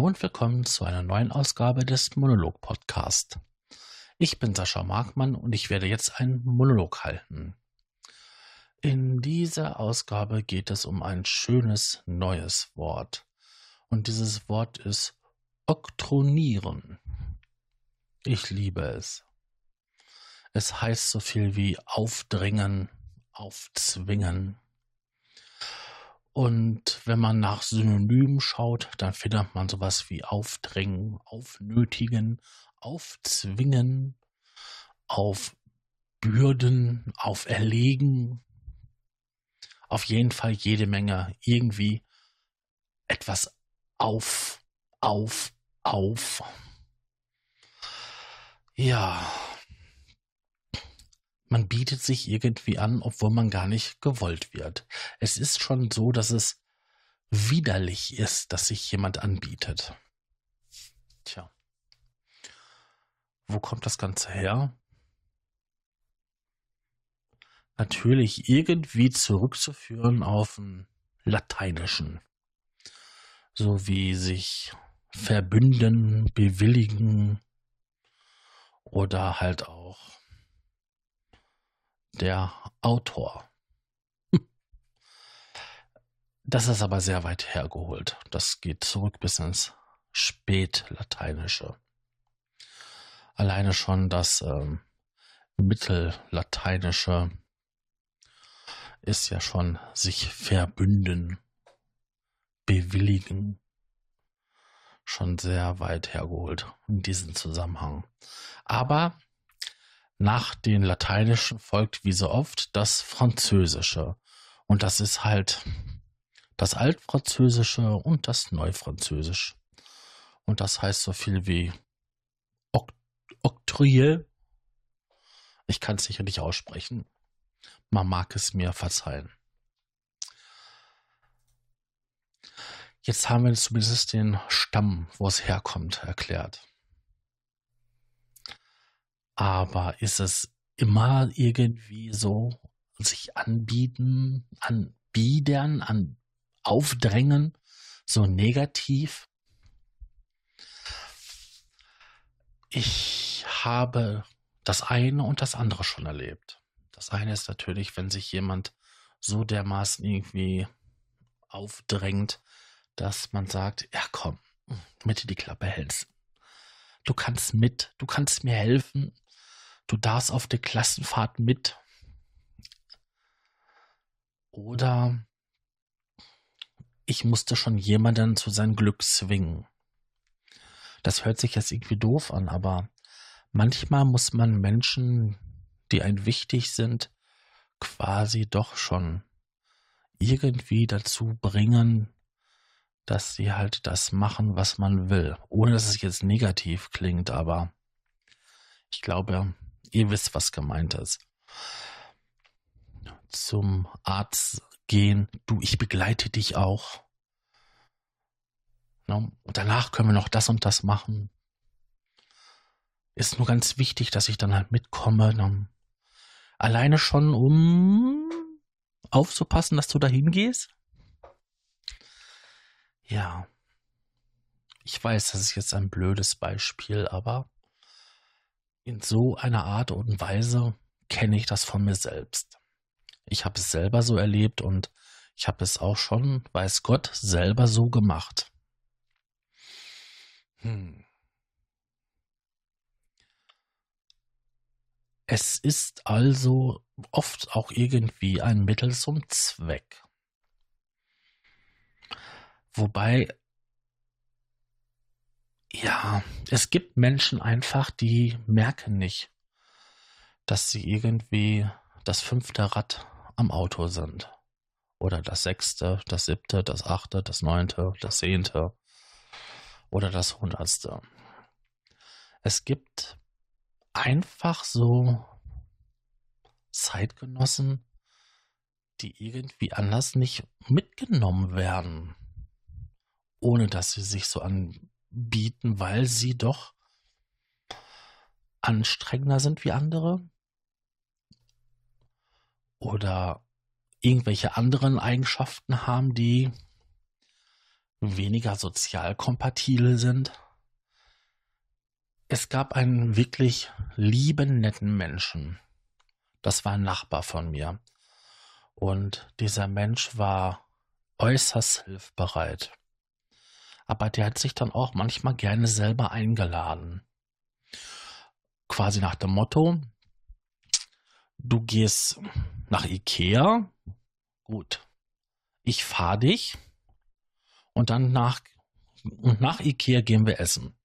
Hallo und willkommen zu einer neuen Ausgabe des Monolog Podcast. Ich bin Sascha Markmann und ich werde jetzt einen Monolog halten. In dieser Ausgabe geht es um ein schönes neues Wort. Und dieses Wort ist oktronieren. Ich liebe es. Es heißt so viel wie aufdrängen, aufzwingen. Und wenn man nach Synonymen schaut, dann findet man sowas wie aufdrängen, aufnötigen, aufzwingen, aufbürden, auferlegen. Auf jeden Fall jede Menge irgendwie etwas auf, auf, auf. Ja, man bietet sich irgendwie an, obwohl man gar nicht gewollt wird. Es ist schon so, dass es widerlich ist, dass sich jemand anbietet. Tja. Wo kommt das Ganze her? Natürlich irgendwie zurückzuführen auf den Lateinischen. So wie sich verbünden, bewilligen oder halt auch der Autor. Das ist aber sehr weit hergeholt. Das geht zurück bis ins Spätlateinische. Alleine schon das ähm, Mittellateinische ist ja schon sich verbünden, bewilligen. Schon sehr weit hergeholt in diesem Zusammenhang. Aber nach den Lateinischen folgt wie so oft das Französische. Und das ist halt das Altfranzösische und das Neufranzösisch. Und das heißt so viel wie Oktroyer. Ich kann es sicher nicht aussprechen. Man mag es mir verzeihen. Jetzt haben wir zumindest den Stamm, wo es herkommt, erklärt. Aber ist es immer irgendwie so sich anbieten, anbiedern, an aufdrängen, so negativ? Ich habe das eine und das andere schon erlebt. Das eine ist natürlich, wenn sich jemand so dermaßen irgendwie aufdrängt, dass man sagt, ja komm, mit die Klappe hältst. Du kannst mit, du kannst mir helfen, du darfst auf der Klassenfahrt mit. Oder ich musste schon jemanden zu seinem Glück zwingen. Das hört sich jetzt irgendwie doof an, aber manchmal muss man Menschen, die einem wichtig sind, quasi doch schon irgendwie dazu bringen, dass sie halt das machen, was man will. Ohne dass es jetzt negativ klingt, aber ich glaube, ihr wisst, was gemeint ist. Zum Arzt gehen, du, ich begleite dich auch. Und danach können wir noch das und das machen. Ist nur ganz wichtig, dass ich dann halt mitkomme. Alleine schon, um aufzupassen, dass du dahin gehst. Ja. Ich weiß, das ist jetzt ein blödes Beispiel, aber in so einer Art und Weise kenne ich das von mir selbst. Ich habe es selber so erlebt und ich habe es auch schon, weiß Gott, selber so gemacht. Hm. Es ist also oft auch irgendwie ein Mittel zum Zweck. Wobei ja, es gibt Menschen einfach, die merken nicht, dass sie irgendwie das fünfte Rad am Auto sind. Oder das sechste, das siebte, das achte, das neunte, das zehnte oder das hundertste. Es gibt einfach so Zeitgenossen, die irgendwie anders nicht mitgenommen werden, ohne dass sie sich so an bieten, weil sie doch anstrengender sind wie andere oder irgendwelche anderen Eigenschaften haben, die weniger sozial kompatibel sind. Es gab einen wirklich lieben, netten Menschen. Das war ein Nachbar von mir. Und dieser Mensch war äußerst hilfbereit. Aber der hat sich dann auch manchmal gerne selber eingeladen. Quasi nach dem Motto, du gehst nach Ikea, gut, ich fahr dich und dann nach, und nach Ikea gehen wir essen.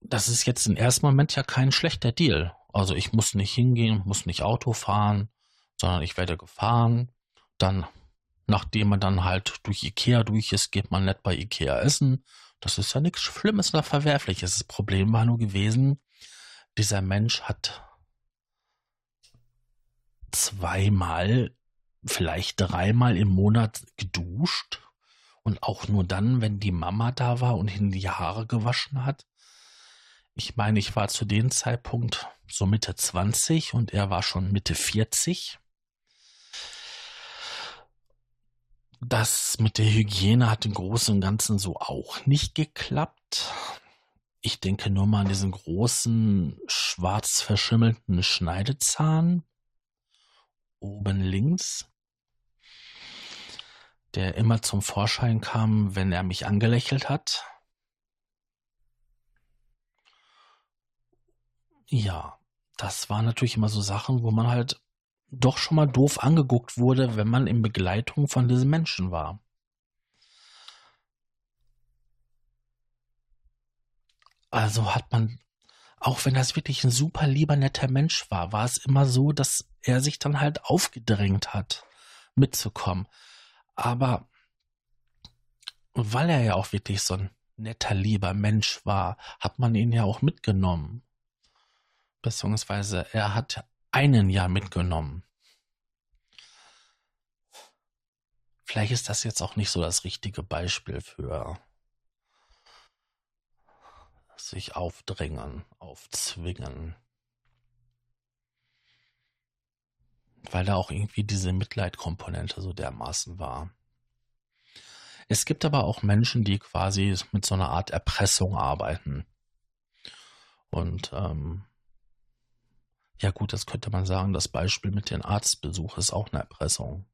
Das ist jetzt im ersten Moment ja kein schlechter Deal. Also ich muss nicht hingehen, muss nicht Auto fahren, sondern ich werde gefahren. Dann, nachdem man dann halt durch Ikea durch ist, geht man nicht bei Ikea essen. Das ist ja nichts Schlimmes oder Verwerfliches. Das Problem war nur gewesen, dieser Mensch hat zweimal, vielleicht dreimal im Monat geduscht und auch nur dann, wenn die Mama da war und ihm die Haare gewaschen hat. Ich meine, ich war zu dem Zeitpunkt so Mitte 20 und er war schon Mitte 40. Das mit der Hygiene hat im Großen und Ganzen so auch nicht geklappt. Ich denke nur mal an diesen großen, schwarz verschimmelten Schneidezahn oben links, der immer zum Vorschein kam, wenn er mich angelächelt hat. Ja, das waren natürlich immer so Sachen, wo man halt doch schon mal doof angeguckt wurde, wenn man in Begleitung von diesen Menschen war. Also hat man, auch wenn das wirklich ein super lieber netter Mensch war, war es immer so, dass er sich dann halt aufgedrängt hat, mitzukommen. Aber weil er ja auch wirklich so ein netter, lieber Mensch war, hat man ihn ja auch mitgenommen. Beziehungsweise er hat einen ja mitgenommen. Vielleicht ist das jetzt auch nicht so das richtige Beispiel für sich aufdrängen, aufzwingen. Weil da auch irgendwie diese Mitleidkomponente so dermaßen war. Es gibt aber auch Menschen, die quasi mit so einer Art Erpressung arbeiten. Und ähm, ja gut, das könnte man sagen, das Beispiel mit dem Arztbesuch ist auch eine Erpressung.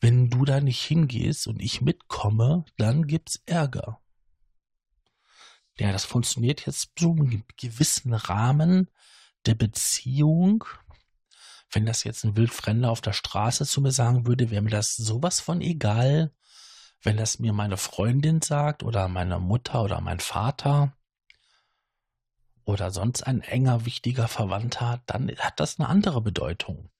Wenn du da nicht hingehst und ich mitkomme, dann gibt's Ärger. Ja, das funktioniert jetzt so im gewissen Rahmen der Beziehung. Wenn das jetzt ein Wildfremder auf der Straße zu mir sagen würde, wäre mir das sowas von egal. Wenn das mir meine Freundin sagt oder meine Mutter oder mein Vater oder sonst ein enger, wichtiger Verwandter, dann hat das eine andere Bedeutung.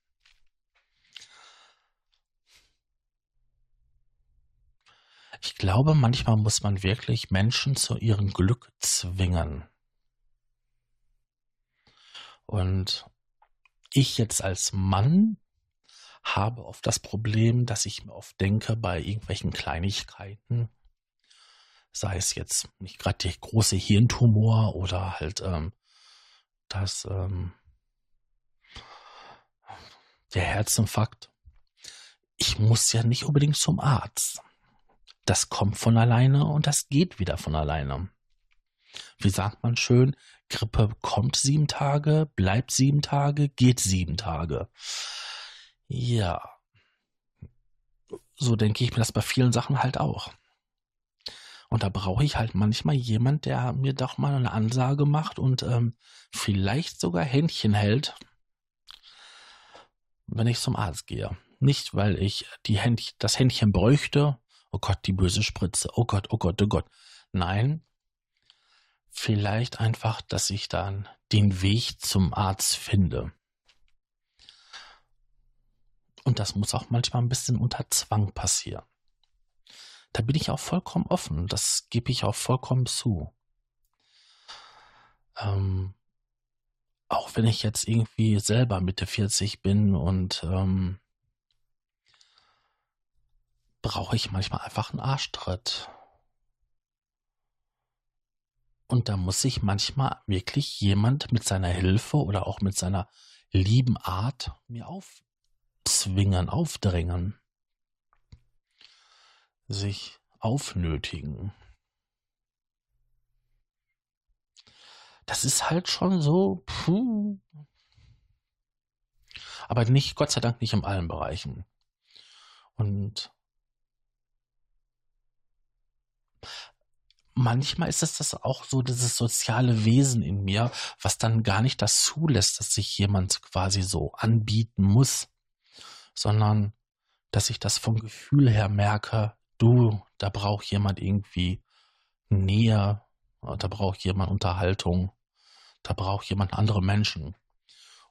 Ich glaube, manchmal muss man wirklich Menschen zu ihrem Glück zwingen. Und ich jetzt als Mann habe oft das Problem, dass ich mir oft denke, bei irgendwelchen Kleinigkeiten, sei es jetzt nicht gerade der große Hirntumor oder halt ähm, das ähm, der Herzinfarkt, ich muss ja nicht unbedingt zum Arzt. Das kommt von alleine und das geht wieder von alleine. Wie sagt man schön, Grippe kommt sieben Tage, bleibt sieben Tage, geht sieben Tage. Ja. So denke ich mir das bei vielen Sachen halt auch. Und da brauche ich halt manchmal jemand, der mir doch mal eine Ansage macht und ähm, vielleicht sogar Händchen hält, wenn ich zum Arzt gehe. Nicht, weil ich die Händ das Händchen bräuchte, oh Gott, die böse Spritze, oh Gott, oh Gott, oh Gott. Nein, vielleicht einfach, dass ich dann den Weg zum Arzt finde. Und das muss auch manchmal ein bisschen unter Zwang passieren. Da bin ich auch vollkommen offen. Das gebe ich auch vollkommen zu. Ähm, auch wenn ich jetzt irgendwie selber Mitte 40 bin und ähm, brauche ich manchmal einfach einen Arschtritt. Und da muss sich manchmal wirklich jemand mit seiner Hilfe oder auch mit seiner lieben Art mir aufzwingen, aufdrängen. Sich aufnötigen. Das ist halt schon so, puh. Aber nicht, Gott sei Dank nicht in allen Bereichen. Und manchmal ist es das auch so, dieses soziale Wesen in mir, was dann gar nicht das zulässt, dass sich jemand quasi so anbieten muss, sondern dass ich das vom Gefühl her merke, du, da braucht jemand irgendwie Nähe, da braucht jemand Unterhaltung, da braucht jemand andere Menschen.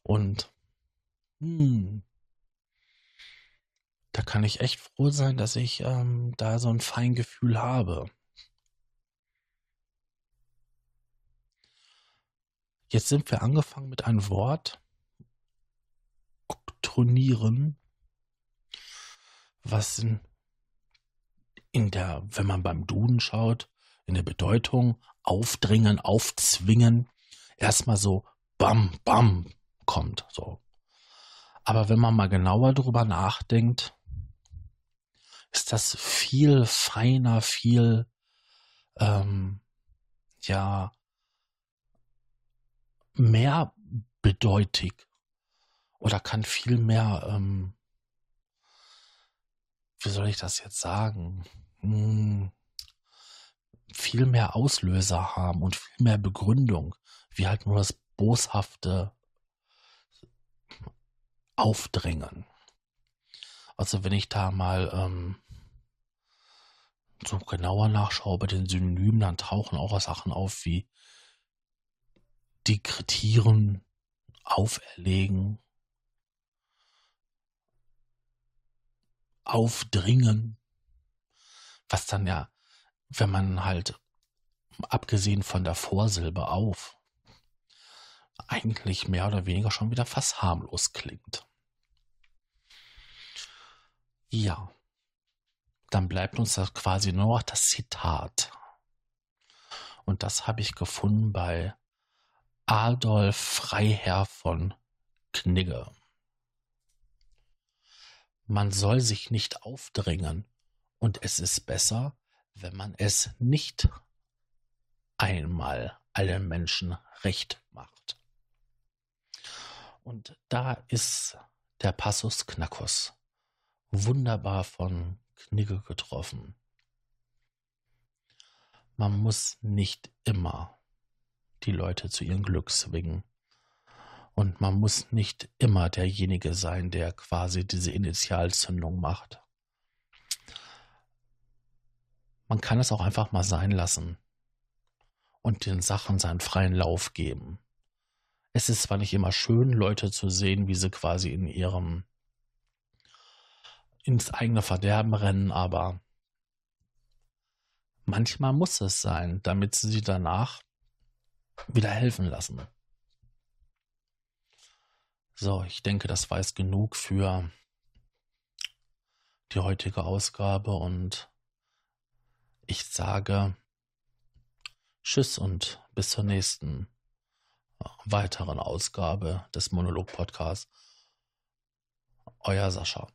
Und hm, da kann ich echt froh sein, dass ich ähm, da so ein Feingefühl habe. Jetzt sind wir angefangen mit einem Wort, Oktronieren, was in, in der, wenn man beim Duden schaut, in der Bedeutung aufdringen, aufzwingen, erstmal so bam, bam kommt, so. Aber wenn man mal genauer drüber nachdenkt, ist das viel feiner, viel, ähm, ja, mehrbedeutig oder kann viel mehr, ähm, wie soll ich das jetzt sagen, hm, viel mehr Auslöser haben und viel mehr Begründung, wie halt nur das boshafte Aufdrängen. Also wenn ich da mal ähm, so genauer nachschaue bei den Synonymen, dann tauchen auch Sachen auf wie dekretieren, auferlegen, aufdringen, was dann ja, wenn man halt abgesehen von der Vorsilbe auf, eigentlich mehr oder weniger schon wieder fast harmlos klingt. Ja, dann bleibt uns das quasi nur noch das Zitat. Und das habe ich gefunden bei Adolf Freiherr von Knigge. Man soll sich nicht aufdrängen, und es ist besser, wenn man es nicht einmal allen Menschen recht macht. Und da ist der Passus Knackus wunderbar von Knigge getroffen. Man muss nicht immer die Leute zu ihrem Glück zwingen. Und man muss nicht immer derjenige sein, der quasi diese Initialzündung macht. Man kann es auch einfach mal sein lassen und den Sachen seinen freien Lauf geben. Es ist zwar nicht immer schön, Leute zu sehen, wie sie quasi in ihrem ins eigene Verderben rennen, aber manchmal muss es sein, damit sie danach wieder helfen lassen. So, ich denke, das war jetzt genug für die heutige Ausgabe und ich sage Tschüss und bis zur nächsten äh, weiteren Ausgabe des Monolog Podcasts. Euer Sascha.